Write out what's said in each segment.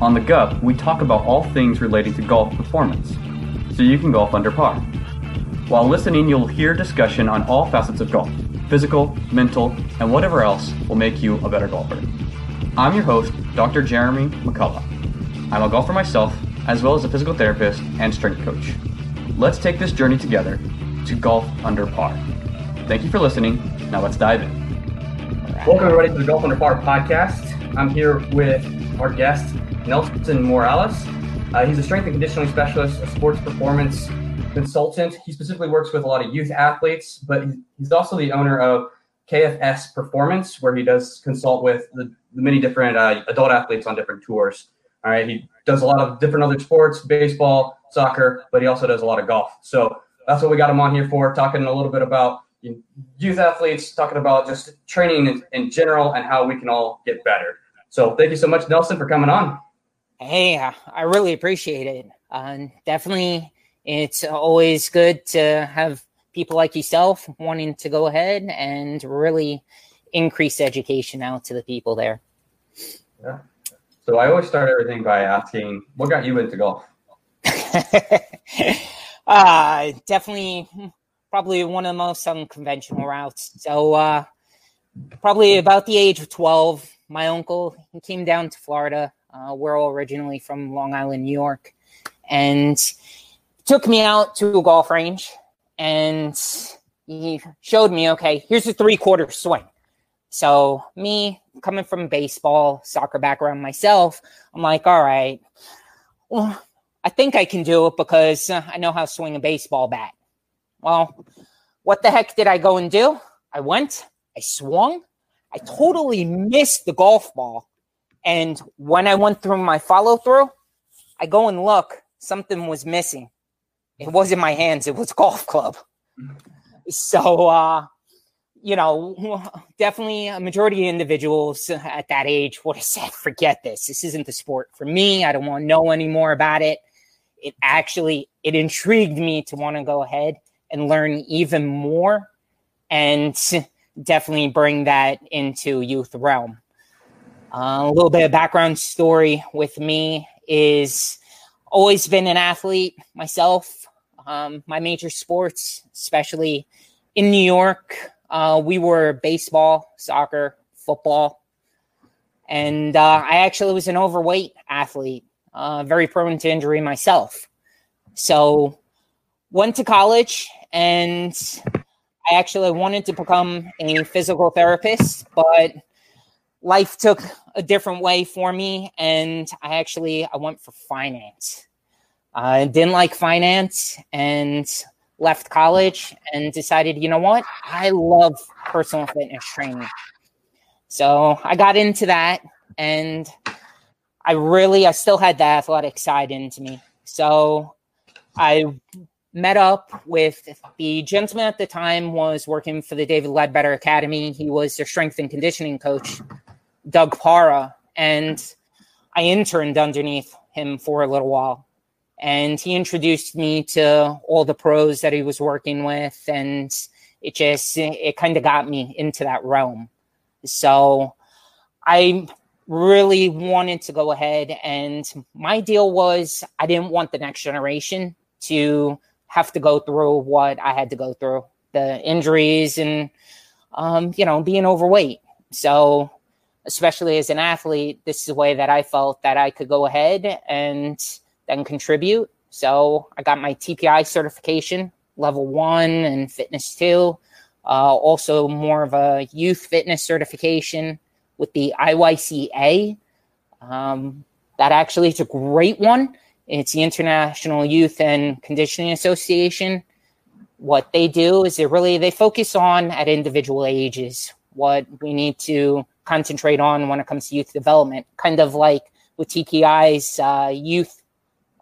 on the GUP, we talk about all things relating to golf performance, so you can golf under par. While listening, you'll hear discussion on all facets of golf physical, mental, and whatever else will make you a better golfer. I'm your host, Dr. Jeremy McCullough. I'm a golfer myself, as well as a physical therapist and strength coach. Let's take this journey together to golf under par. Thank you for listening. Now let's dive in. Welcome, everybody, to the Golf Under Par podcast. I'm here with our guest, Nelson Morales. Uh, he's a strength and conditioning specialist, a sports performance consultant. He specifically works with a lot of youth athletes, but he's also the owner of KFS Performance, where he does consult with the, the many different uh, adult athletes on different tours. All right, he does a lot of different other sports, baseball, soccer, but he also does a lot of golf. So that's what we got him on here for, talking a little bit about youth athletes, talking about just training in, in general and how we can all get better. So thank you so much, Nelson, for coming on. Hey, I really appreciate it. Uh, definitely, it's always good to have people like yourself wanting to go ahead and really increase education out to the people there. Yeah. So I always start everything by asking, what got you into golf? uh, definitely, probably one of the most unconventional routes. So, uh, probably about the age of 12, my uncle he came down to Florida. Uh, we're all originally from Long Island, New York, and took me out to a golf range and he showed me, okay, here's a three quarter swing. So, me coming from baseball, soccer background myself, I'm like, all right, well, I think I can do it because I know how to swing a baseball bat. Well, what the heck did I go and do? I went, I swung, I totally missed the golf ball. And when I went through my follow through, I go and look, something was missing. It wasn't my hands, it was golf club. So, uh, you know, definitely a majority of individuals at that age would have said, forget this. This isn't the sport for me. I don't want to know any more about it. It actually, it intrigued me to want to go ahead and learn even more and definitely bring that into youth realm. Uh, a little bit of background story with me is always been an athlete myself. Um, my major sports, especially in New York, uh, we were baseball, soccer, football, and uh, I actually was an overweight athlete, uh, very prone to injury myself. So, went to college, and I actually wanted to become a physical therapist, but life took a different way for me, and I actually I went for finance. I didn't like finance and left college and decided, you know what? I love personal fitness training. So I got into that and I really I still had the athletic side into me. So I met up with the gentleman at the time was working for the David Leadbetter Academy. He was their strength and conditioning coach, Doug Para, and I interned underneath him for a little while. And he introduced me to all the pros that he was working with and it just it kind of got me into that realm. So i really wanted to go ahead and my deal was i didn't want the next generation to have to go through what i had to go through the injuries and um, you know being overweight. So especially as an athlete this is a way that i felt that i could go ahead and then contribute. So I got my TPI certification, level one and fitness two. Uh, also, more of a youth fitness certification with the IYCA. Um, that actually is a great one. It's the International Youth and Conditioning Association. what they do is they really they focus on at individual ages what we need to concentrate on when it comes to youth development, kind of like with TPI's uh, youth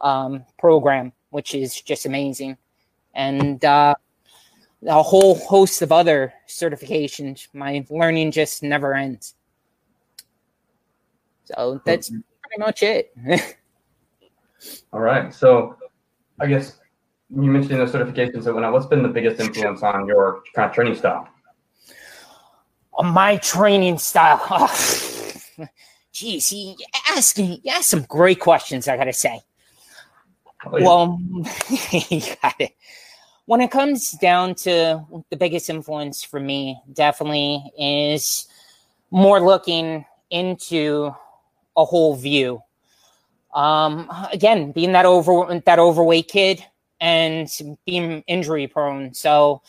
um, program, which is just amazing, and uh, a whole host of other certifications. My learning just never ends. So that's pretty much it. All right. So I guess you mentioned the certifications. So what's been the biggest influence on your kind of training style? On my training style. Oh, geez, he asked me he asked some great questions, I gotta say. Oh, yeah. Well, got it. When it comes down to the biggest influence for me, definitely is more looking into a whole view. Um, again, being that over that overweight kid and being injury prone, so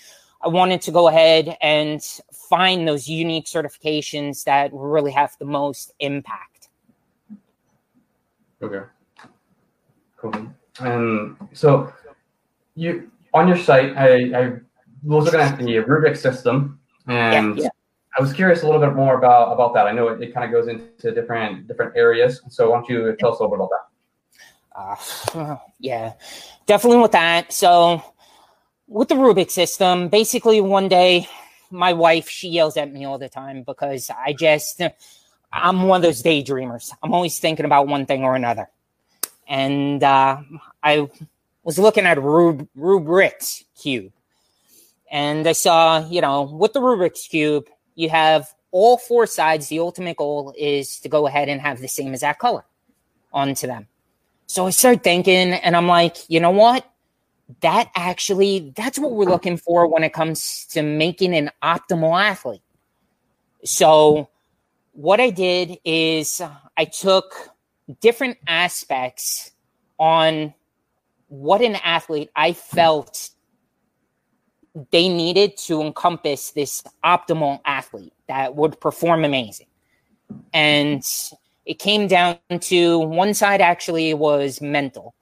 I wanted to go ahead and find those unique certifications that really have the most impact. Okay. Cool. And so you on your site, I, I was looking at the Rubik system, and Yeah, yeah. I was curious a little bit more about about that. I know it, it kind of goes into different different areas. So why don't you tell us a little bit about that? Uh, yeah, definitely with that. So, with the Rubik system, basically one day, my wife she yells at me all the time because I just I'm one of those daydreamers. I'm always thinking about one thing or another, and uh, I was looking at Rub- Rubik's cube, and I saw you know with the Rubik's cube you have all four sides. The ultimate goal is to go ahead and have the same exact color onto them. So I started thinking, and I'm like, you know what? That actually, that's what we're looking for when it comes to making an optimal athlete. So what I did is I took different aspects on what an athlete I felt they needed to encompass this optimal athlete that would perform amazing. And it came down to one side actually was mental.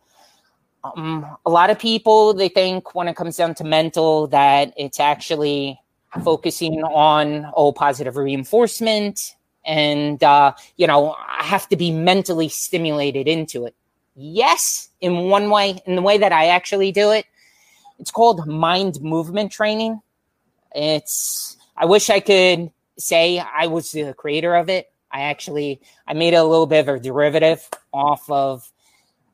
Um, a lot of people they think when it comes down to mental that it's actually focusing on oh positive reinforcement and uh, you know I have to be mentally stimulated into it. Yes, in one way, in the way that I actually do it, it's called mind movement training. It's I wish I could say I was the creator of it. I actually I made a little bit of a derivative off of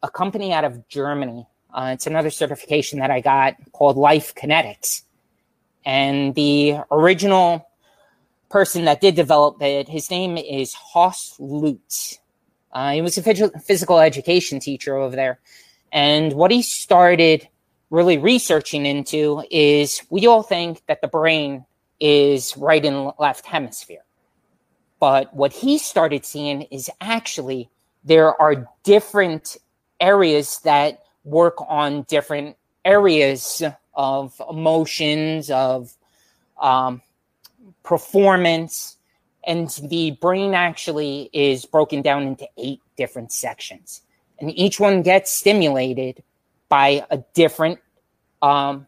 a company out of Germany. Uh, it's another certification that I got called Life Kinetics, and the original person that did develop it, his name is Horst Lutz. Uh, he was a phys- physical education teacher over there, and what he started really researching into is we all think that the brain is right and left hemisphere. But what he started seeing is actually there are different areas that work on different areas of emotions, of um, performance. And the brain actually is broken down into eight different sections. And each one gets stimulated by a different um,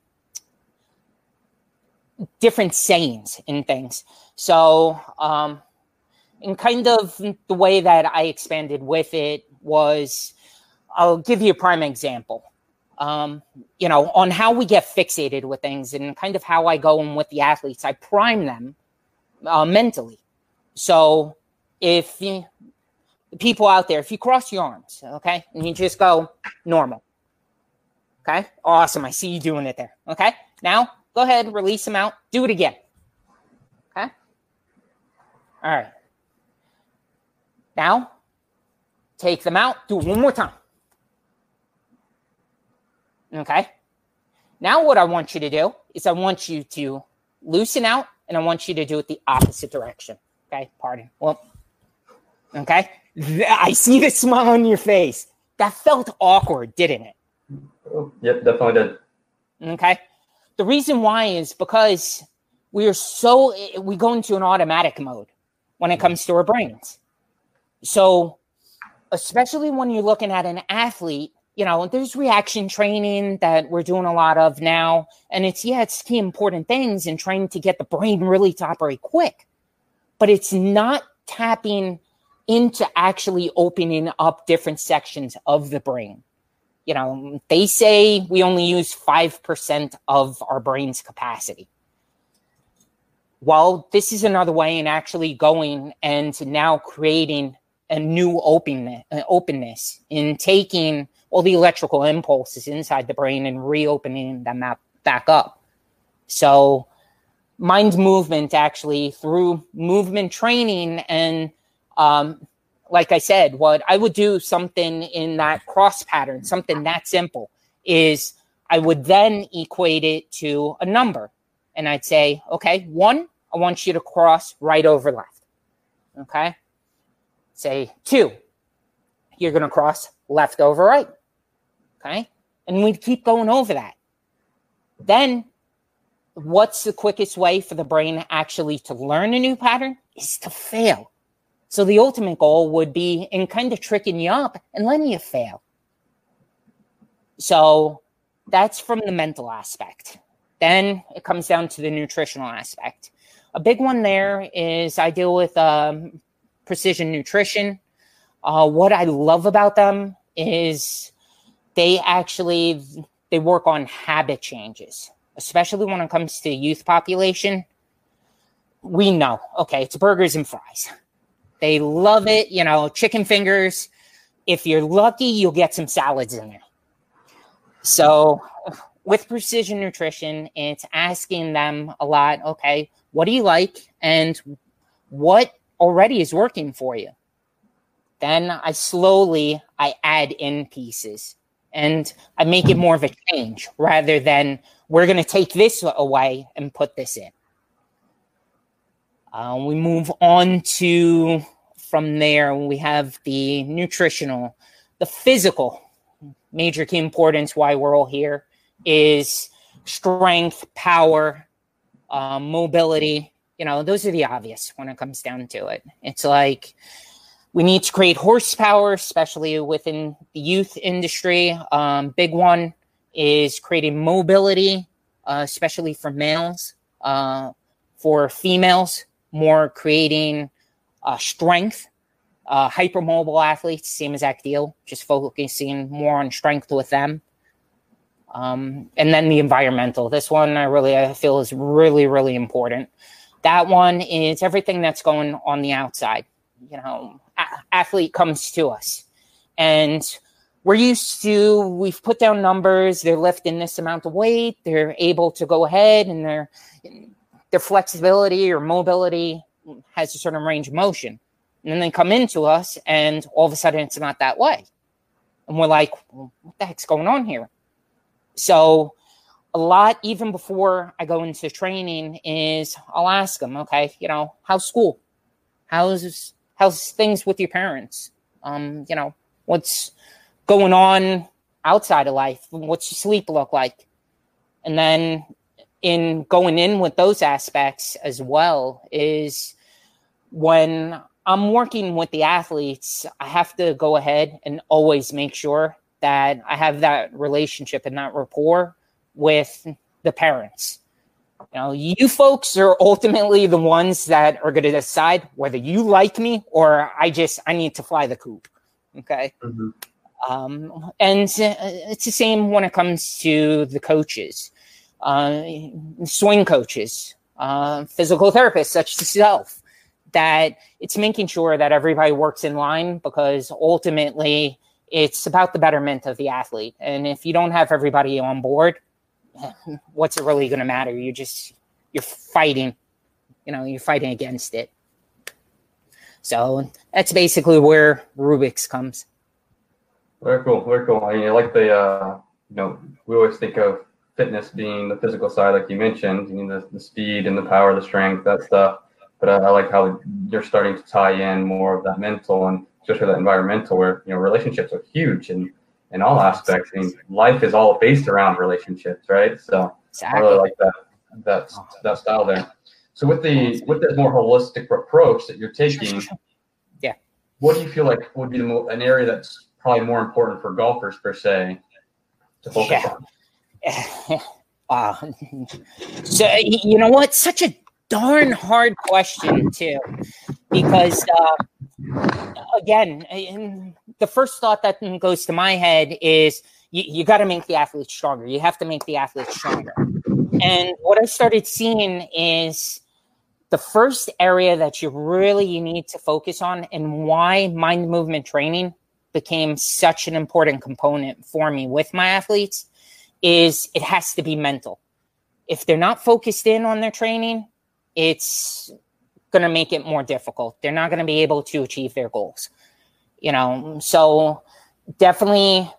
different sayings and things. So, um, and kind of the way that I expanded with it was, I'll give you a prime example. Um, you know, on how we get fixated with things and kind of how I go with the athletes, I prime them uh, mentally. So, if you, the people out there, if you cross your arms, okay, and you just go normal, Okay. Awesome. I see you doing it there. Okay. Now go ahead, release them out. Do it again. Okay. All right. Now take them out. Do it one more time. Okay. Now what I want you to do is I want you to loosen out and I want you to do it the opposite direction. Okay. Pardon. Well, okay. I see the smile on your face. That felt awkward, didn't it? Oh, yep, definitely did. Okay. The reason why is because we are so, we go into an automatic mode when it comes to our brains. So, especially when you're looking at an athlete, you know, there's reaction training that we're doing a lot of now. And it's, yeah, it's key important things and trying to get the brain really to operate quick. But it's not tapping into actually opening up different sections of the brain. You know, they say we only use 5% of our brain's capacity. Well, this is another way in actually going and now creating a new openness, uh, openness in taking all the electrical impulses inside the brain and reopening them back up. So, mind movement actually through movement training and um, like I said, what I would do something in that cross pattern, something that simple, is I would then equate it to a number. And I'd say, okay, one, I want you to cross right over left. Okay. Say two, you're going to cross left over right. Okay. And we'd keep going over that. Then, what's the quickest way for the brain actually to learn a new pattern? Is to fail. So the ultimate goal would be in kind of tricking you up and letting you fail. So that's from the mental aspect. Then it comes down to the nutritional aspect. A big one there is I deal with um, precision nutrition. Uh, what I love about them is they actually they work on habit changes, especially when it comes to youth population. We know, okay, it's burgers and fries. They love it, you know, chicken fingers. If you're lucky, you'll get some salads in there. So, with precision nutrition, it's asking them a lot, okay, what do you like and what already is working for you? Then I slowly I add in pieces and I make it more of a change rather than we're going to take this away and put this in. Uh, we move on to from there. We have the nutritional, the physical, major key importance why we're all here is strength, power, uh, mobility. You know, those are the obvious when it comes down to it. It's like we need to create horsepower, especially within the youth industry. Um, big one is creating mobility, uh, especially for males. Uh, for females, more creating uh, strength. Uh, hypermobile athletes, same exact deal, just focusing more on strength with them. Um, and then the environmental. This one I really I feel is really really important. That one is everything that's going on the outside. You know, athlete comes to us, and we're used to we've put down numbers. They're lifting this amount of weight. They're able to go ahead, and their their flexibility or mobility has a certain range of motion. And then they come into us, and all of a sudden it's not that way. And we're like, well, what the heck's going on here? So, a lot, even before I go into training, is I'll ask them, okay, you know, how's school? How's how's things with your parents? Um, you know, what's going on outside of life? What's your sleep look like? And then in going in with those aspects as well is when I'm working with the athletes, I have to go ahead and always make sure that I have that relationship and that rapport with the parents. You know, you folks are ultimately the ones that are going to decide whether you like me or I just I need to fly the coop. Okay. Mm-hmm. Um, and it's the same when it comes to the coaches, uh, swing coaches, uh, physical therapists such as yourself that it's making sure that everybody works in line because ultimately it's about the betterment of the athlete. And if you don't have everybody on board, what's it really going to matter? You just you're fighting, you know, you're fighting against it. So that's basically where Rubik's comes. Very cool. Very cool. I, like the, uh, you know, we always think of fitness being the physical side, like you mentioned, you know, the, the speed and the power, the strength, that stuff but I, I, like how you're starting to tie in more of that mental and especially that environmental where you know relationships are huge and in all aspects. I mean, life is all based around relationships, right? So exactly. I really like that that that style there. So with the with this more holistic approach that you're taking, yeah, what do you feel like would be the mo- an area that's probably more important for golfers per se to focus yeah. on? Uh, so you know what? Such a darn hard question too, because uh, again, the first thought that goes to my head is you, you got to make the athlete stronger. You have to make the athlete stronger. And what I started seeing is the first area that you really you need to focus on and why mind movement training became such an important component for me with my athletes is it has to be mental. If they're not focused in on their training, it's going to make it more difficult. They're not going to be able to achieve their goals. You know, so definitely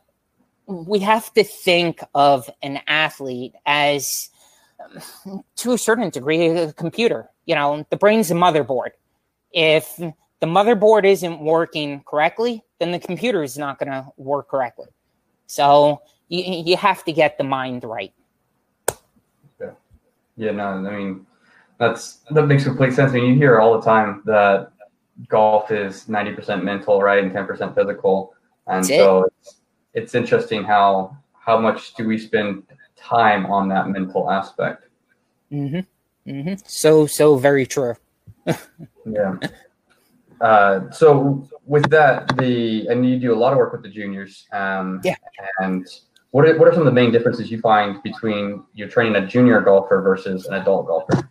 we have to think of an athlete as to a certain degree a computer you know? The brain's a motherboard. If the motherboard isn't working correctly then the computer is not going to work correctly. So you, you have to get the mind right. Yeah. Yeah no i mean that's that makes complete sense I mean you hear all the time that golf is 90% mental right and 10% physical and that's so it. it's, it's interesting how how much do we spend time on that mental aspect mm-hmm. Mm-hmm. So so very true. yeah. Uh, so with that, the and you do a lot of work with the juniors. Um, yeah. And what are, what are some of the main differences you find between you training a junior golfer versus an adult golfer?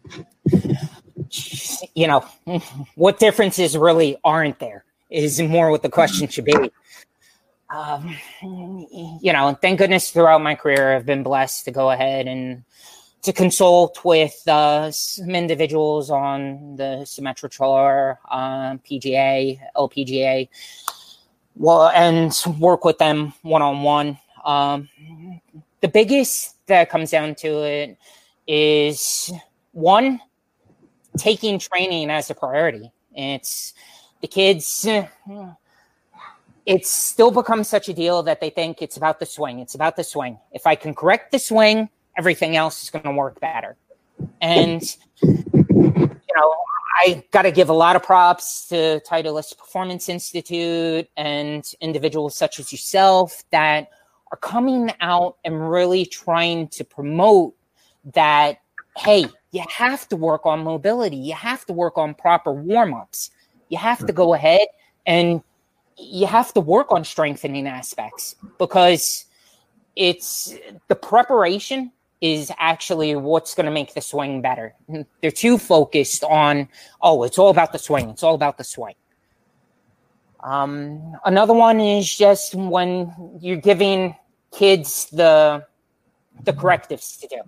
You know, what differences really aren't there is more what the question should be. Um, you know, thank goodness throughout my career, I've been blessed to go ahead and to consult with uh, some individuals on the Symetra Tour, um, PGA, LPGA, well, and work with them one on one. Um, the biggest that comes down to it is one, taking training as a priority. It's the kids. It's still become such a deal that they think it's about the swing. It's about the swing. If I can correct the swing, everything else is going to work better. And, you know, I got to give a lot of props to Titleist Performance Institute and individuals such as yourself that are coming out and really trying to promote that, hey, you have to work on mobility. You have to work on proper warm ups. You have to hmm. go ahead and you have to work on strengthening aspects because it's the preparation is actually what's going to make the swing better. They're too focused on, oh, it's all about the swing. It's all about the swing. Um, another one is just when you're giving kids the the correctives to do.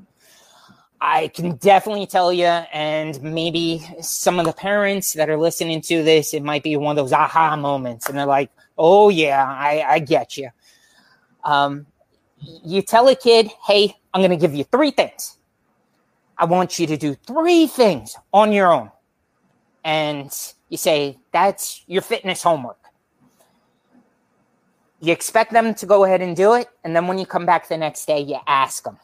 I can definitely tell you, and maybe some of the parents that are listening to this, it might be one of those aha moments, and they're like, "Oh yeah, I, I get you." Um, you tell a kid, "Hey, I'm going to give you three things. I want you to do three things on your own. And you say, that's your fitness homework. You expect them to go ahead and do it. And then when you come back the next day, you ask them.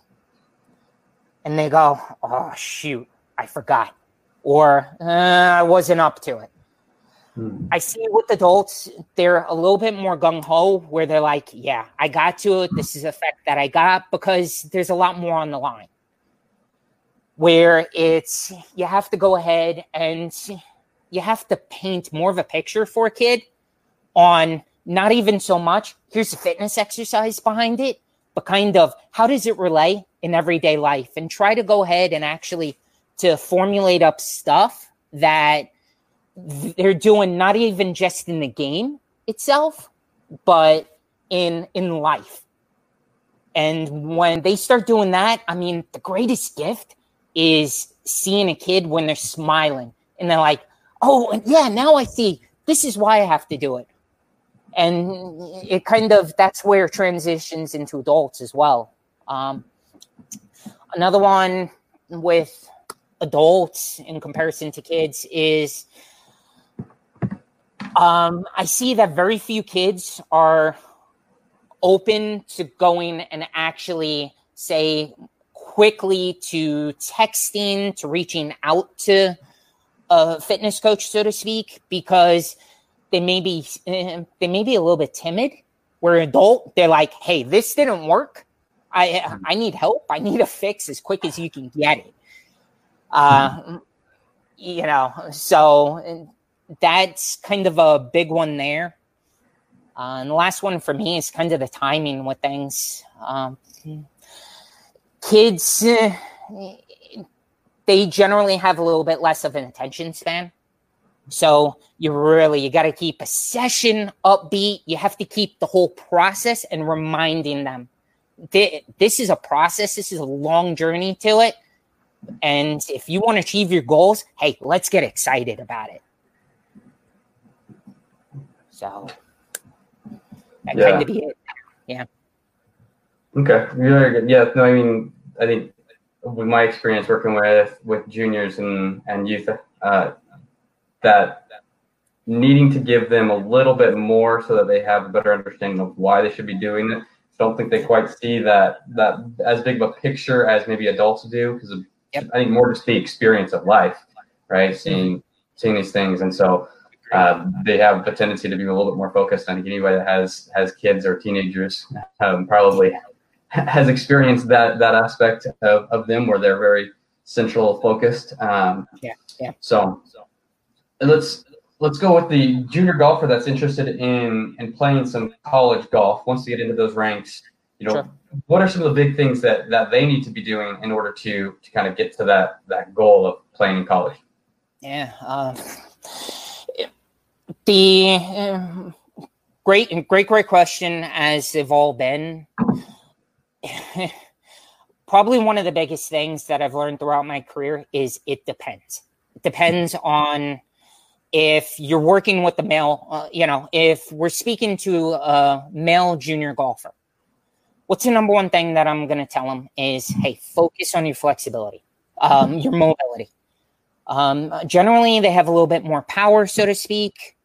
And they go, oh, shoot, I forgot. Or uh, I wasn't up to it. Hmm. I see with adults, they're a little bit more gung ho, where they're like, "Yeah, I got to it. This is effect that I got," because there's a lot more on the line. Where it's you have to go ahead and you have to paint more of a picture for a kid on not even so much here's a fitness exercise behind it, but kind of how does it relay in everyday life, and try to go ahead and actually to formulate up stuff that they're doing not even just in the game itself, but in in life. And when they start doing that, I mean, the greatest gift is seeing a kid when they're smiling and they're like, "Oh, yeah, now I see. This is why I have to do it." And it kind of that's where transitions into adults as well. Um, another one with adults in comparison to kids is um, I see that very few kids are open to going and actually say quickly to texting to reaching out to a fitness coach so to speak because they may be they may be a little bit timid Where an adult, they're like, "Hey, this didn't work. I I need help. I need a fix as quick as you can get it." Uh, you know, so that's kind of a big one there. Uh, and the last one for me is kind of the timing with things. Um, kids, uh, they generally have a little bit less of an attention span. So you really you got to keep a session upbeat. You have to keep the whole process and reminding them this is a process. This is a long journey to it. And if you want to achieve your goals, hey, let's get excited about it. So that Yeah. kind of be it. Yeah. Okay. Yeah. No, I mean, I think with my experience working with with juniors and and youth, uh, that needing to give them a little bit more so that they have a better understanding of why they should be doing it. I don't think they quite see that that as big of a picture as maybe adults do because Yep. I think more just the experience of life, right? Seeing seeing these things, and so uh, they have a tendency to be a little bit more focused. I think anybody that has has kids or teenagers um, probably has experienced that that aspect of, of them where they're very central focused. Um, Yeah, yeah. So and let's let's go with the junior golfer that's interested in in playing some college golf. Wants to get into those ranks. You know, Sure. what are some of the big things that that they need to be doing in order to to kind of get to that that goal of playing in college? Yeah. Um, the um, great, great, great question, as they've all been. Probably one of the biggest things that I've learned throughout my career is it depends. It depends on if you're working with the male, uh, you know, if we're speaking to a male junior golfer, what's the number one thing that I'm going to tell them is, hey, focus on your flexibility, um, your mobility. Um, generally, they have a little bit more power, so to speak.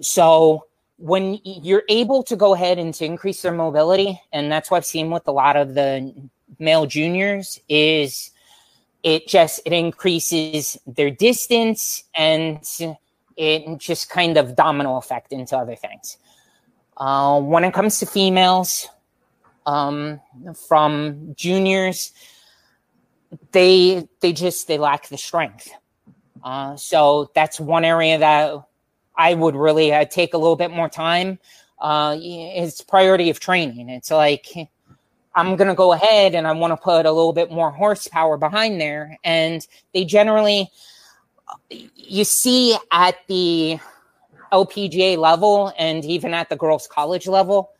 So when you're able to go ahead and to increase their mobility, and that's what I've seen with a lot of the male juniors, is it just it increases their distance and it just kind of domino effect into other things. Uh, when it comes to females, um, from juniors, they they just they lack the strength. Uh, so that's one area that I would really uh, take a little bit more time. Uh, it's priority of training. It's like I'm to go ahead and I want to put a little bit more horsepower behind there. And they generally, you see at the LPGA level and even at the girls' college level,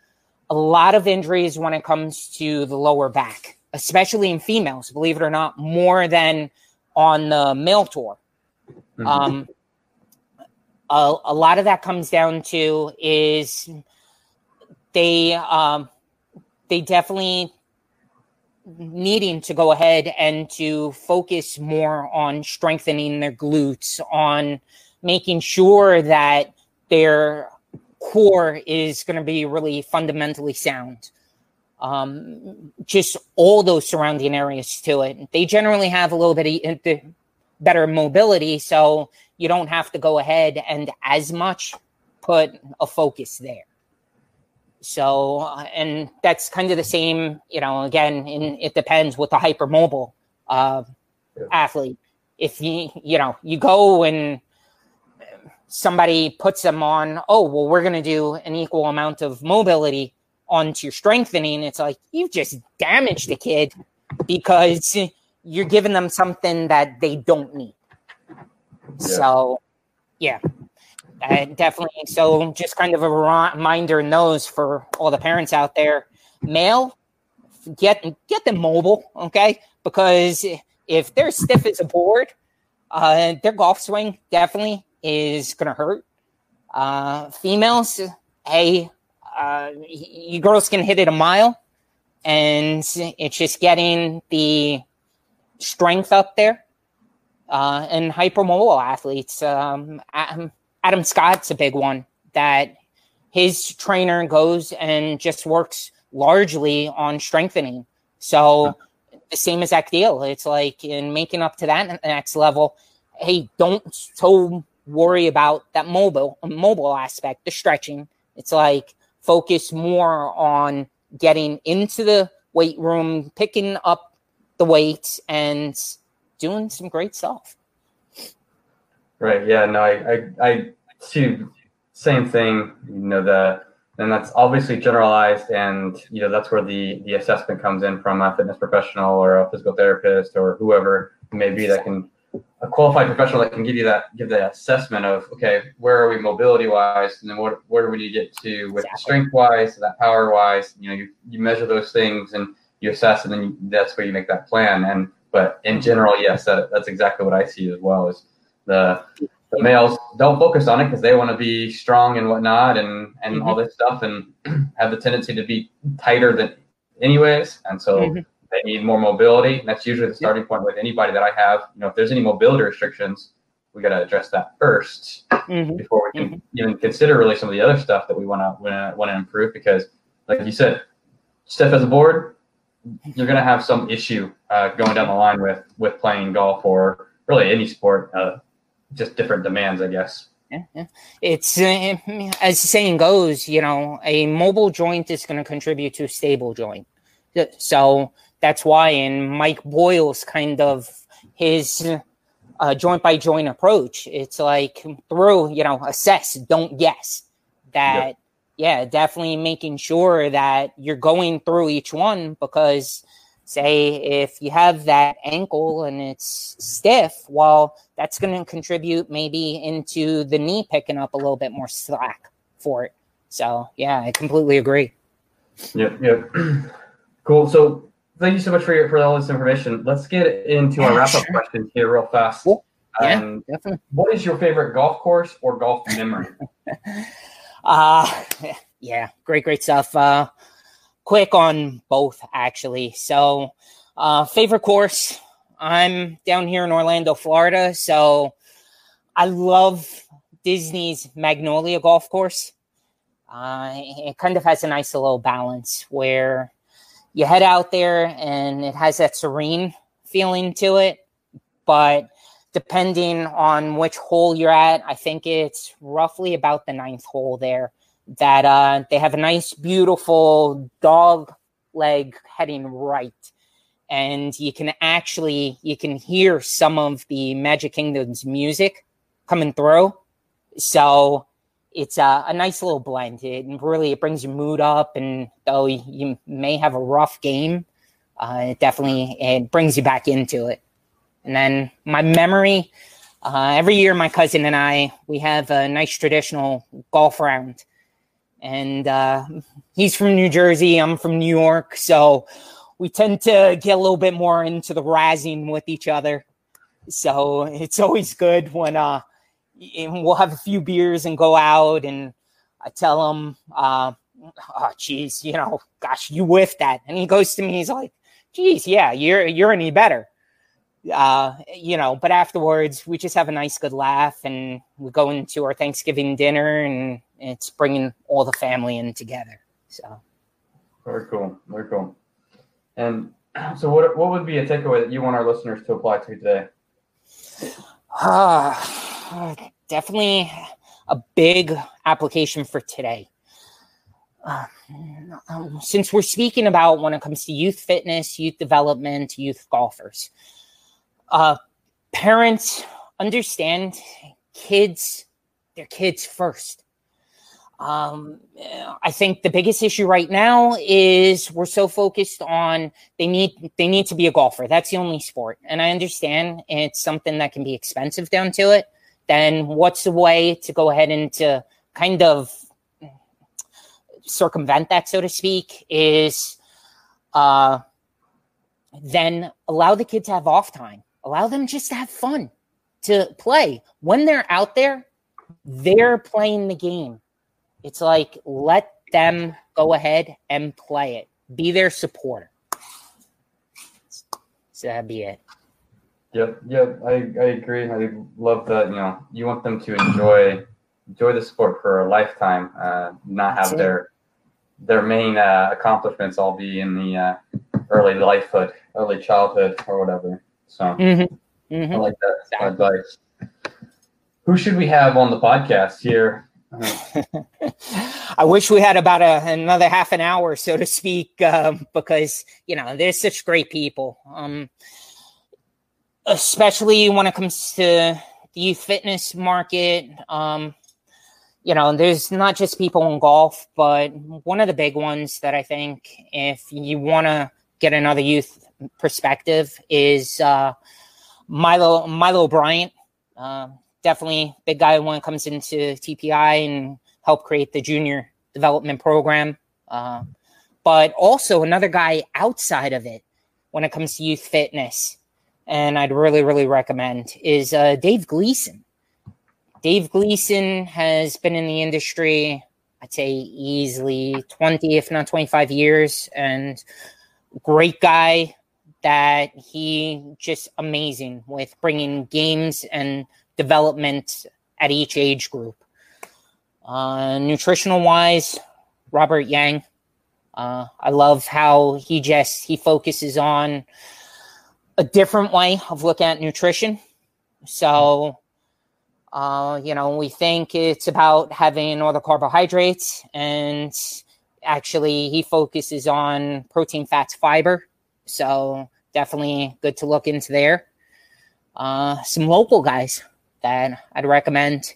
a lot of injuries when it comes to the lower back, especially in females, believe it or not, more than on the male tour. Um, a, a lot of that comes down to is they um, they definitely needing to go ahead and to focus more on strengthening their glutes, on making sure that their core is going to be really fundamentally sound. Um, just all those surrounding areas to it. They generally have a little bit of better mobility, so you don't have to go ahead and as much put a focus there. So, uh, and that's kind of the same, you know, again, in, it depends with the hypermobile uh, athlete. If you, you know, you go and somebody puts them on, oh, well, we're going to do an equal amount of mobility onto your strengthening. It's like you've just damaged the kid because you're giving them something that they don't need. So, yeah, definitely. So, just kind of a reminder in those for all the parents out there. Male, get get them mobile, okay? Because if they're stiff as a board, uh, their golf swing definitely is to hurt. Uh, females, hey, uh, you girls can hit it a mile, and it's just getting the strength up there. Uh, and hypermobile athletes, um, Adam, Scott's a big one that his trainer goes and just works largely on strengthening. So the same exact deal. It's like in making up to that next level. Hey, don't so worry about that mobile mobile aspect, the stretching. It's like focus more on getting into the weight room, picking up the weights, and doing some great stuff. Right. Yeah. No, I, I, I see same thing. You know, the and that's obviously generalized, and you know that's where the the assessment comes in from a fitness professional or a physical therapist or whoever may be that can a qualified professional that can give you that give that assessment of okay where are we mobility wise and then what where do we need to get to with exactly. strength wise that power wise you know you, you measure those things and you assess and then you, that's where you make that plan and but in general yes that, that's exactly what i see as well is the the males don't focus on it because they want to be strong and whatnot and and mm-hmm. all this stuff and have the tendency to be tighter than anyways and so mm-hmm. they need more mobility and that's usually the starting point with anybody that i have you know if there's any mobility restrictions we got to address that 1st mm-hmm. before we can mm-hmm. even consider really some of the other stuff that we want to want to improve because like you said steph as a board you're going to have some issue uh, going down the line with with playing golf or really any sport uh, just different demands, I guess. Yeah, yeah. It's uh, as the saying goes, you know, a mobile joint is going to contribute to a stable joint. So that's why in Mike Boyle's kind of his uh, joint by joint approach, it's like through, you know, assess, don't guess. That, yeah, definitely making sure that you're going through each one because say if you have that ankle and it's stiff, well, that's going to contribute maybe into the knee picking up a little bit more slack for it. So, yeah, I completely agree. Yep, yep. cool. So, thank you so much for your, for all this information. Let's get into yeah, our wrap up sure. questions here real fast. Cool. Yeah, um, definitely. What is your favorite golf course or golf memory? uh yeah, great, great stuff. Uh, quick on both actually. So, uh, favorite course. I'm down here in Orlando, Florida, so I love Disney's Magnolia Golf Course. Uh, it kind of has a nice little balance where you head out there and it has that serene feeling to it, but depending on which hole you're at, I think it's roughly about the ninth hole there that uh, they have a nice, beautiful dog leg heading right. And you can actually you can hear some of the Magic Kingdom's music coming through. So it's a, a nice little blend. It really it brings your mood up, and though you may have a rough game, uh, it definitely it brings you back into it. And then my memory, uh, every year my cousin and I we have a nice traditional golf round and uh, he's from New Jersey. I'm from New York, so we tend to get a little bit more into the razzing with each other. So it's always good when uh, we'll have a few beers and go out, and I tell him, uh, "Oh, geez, you know, gosh, you whiffed that," and he goes to me, he's like, "Geez, yeah, you're you're any better." Uh, you know, but afterwards we just have a nice, good laugh, and we go into our Thanksgiving dinner, and it's bringing all the family in together. So very cool, very cool. And so, what what would be a takeaway that you want our listeners to apply to today? Uh, definitely a big application for today. Uh, since we're speaking about when it comes to youth fitness, youth development, youth golfers, uh, parents understand kids, their kids first. Um, I think the biggest issue right now is we're so focused on they need they need to be a golfer. That's the only sport, and I understand it's something that can be expensive down to it. Then what's the way to go ahead and to kind of circumvent that, so to speak, is uh, then allow the kid to have off time allow them just to have fun to play. When they're out there, they're playing the game. It's like let them go ahead and play it. Be their supporter. So that'd be it. Yep, yep, I, I agree. I love that. You know, you want them to enjoy enjoy the sport for a lifetime, uh, not have their their main uh, accomplishments all be in the uh, early lifehood, early childhood, or whatever. So mm-hmm. Mm-hmm. I like that exactly. advice. Who should we have on the podcast here I wish we had about a, another half an hour, so to speak, um, because you know there's such great people, um, especially when it comes to the youth fitness market. Um, you know, there's not just people in golf, but one of the big ones that I think, if you want to get another youth perspective, is uh, Milo Milo Bryant. Uh, definitely big guy when it comes into TPI and help create the junior development program. Uh, but also another guy outside of it when it comes to youth fitness, and I'd really, really recommend is uh, Dave Gleason. Dave Gleason has been in the industry, I'd say easily 20, if not 25 years, and great guy that he just amazing with bringing games and development at each age group. Uh, nutritional wise, Robert Yang. Uh, I love how he just he focuses on a different way of looking at nutrition. So, uh, you know, we think it's about having all the carbohydrates, and actually, he focuses on protein, fats, fiber. So, definitely good to look into there. Uh, some local guys that I'd recommend.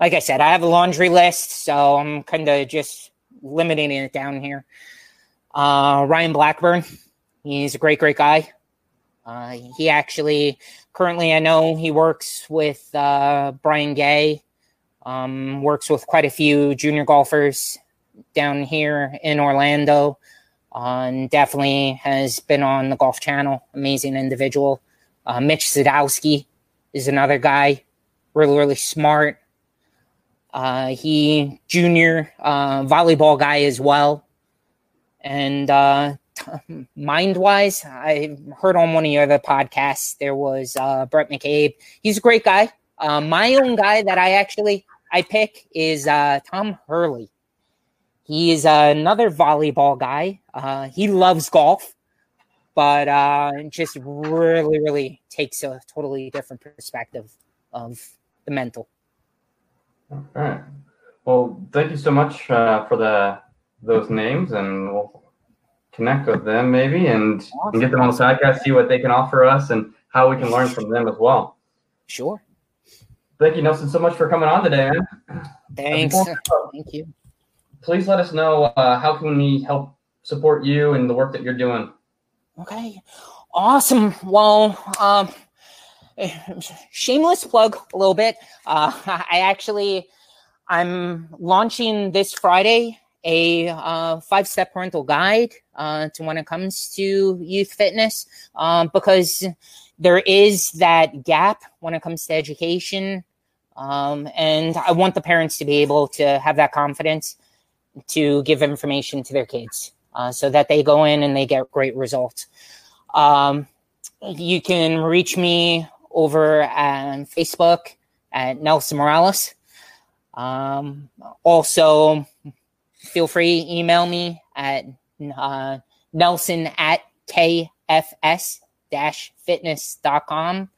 Like I said, I have a laundry list, so I'm kind of just limiting it down here. Uh, Ryan Blackburn, he's a great, great guy. Uh, he actually currently, I know he works with uh, Brian Gay, um, works with quite a few junior golfers down here in Orlando, uh, and definitely has been on the Golf Channel. Amazing individual. Uh, Mitch Sadowski is another guy really, really smart. Uh, he junior uh, volleyball guy as well. And uh, t- mind wise, I heard on one of your other podcasts there was uh, Brett McCabe. He's a great guy. Uh, my own guy that I actually I pick is uh, Tom Hurley. He is another volleyball guy. Uh, he loves golf, but uh, just really, really takes a totally different perspective of the mental. All right. Well, thank you so much uh, for the those names, and we'll connect with them maybe and, awesome. and get them on the podcast, see what they can offer us, and how we can learn from them as well. Sure. Thank you, Nelson, so much for coming on today, man. Thanks. Thank you. Please let us know uh, how can we help support you and the work that you're doing. Okay. Awesome. Well, um, shameless plug a little bit. Uh, I actually I'm launching this Friday a uh, five step parental guide uh, to when it comes to youth fitness um, because there is that gap when it comes to education. Um, and I want the parents to be able to have that confidence to give information to their kids uh, so that they go in and they get great results. Um, you can reach me over on Facebook at Nelson Morales. Um, also, feel free email me at uh, Nelson at KFS fitness.com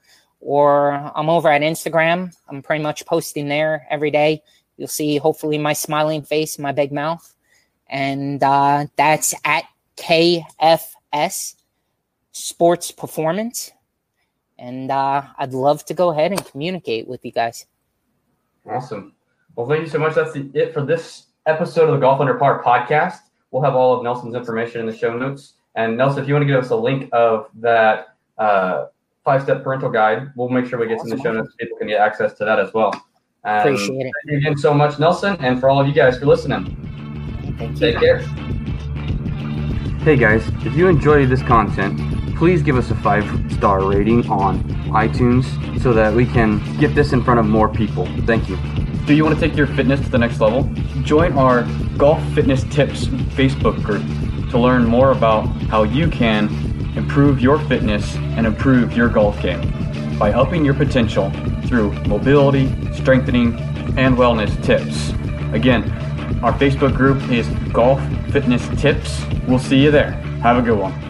or I'm over at Instagram. I'm pretty much posting there every day. You'll see hopefully my smiling face, my big mouth. And uh, that's at KFS Sports Performance and uh, I'd love to go ahead and communicate with you guys. Awesome. Well, thank you so much. That's the, it for this episode of the Golf Under Par podcast. We'll have all of Nelson's information in the show notes. And Nelson, if you want to give us a link of that uh, five-step parental guide, we'll make sure we get awesome. in the show notes so people can get access to that as well. And Appreciate it. Thank you again so much, Nelson, and for all of you guys for listening. Thank you. Take care. Hey guys, if you enjoyed this content, please give us a five star rating on iTunes so that we can get this in front of more people. Thank you. Do you want to take your fitness to the next level? Join our Golf Fitness Tips Facebook group to learn more about how you can improve your fitness and improve your golf game by upping your potential through mobility, strengthening, and wellness tips. Again, our Facebook group is Golf Fitness Tips. We'll see you there. Have a good one.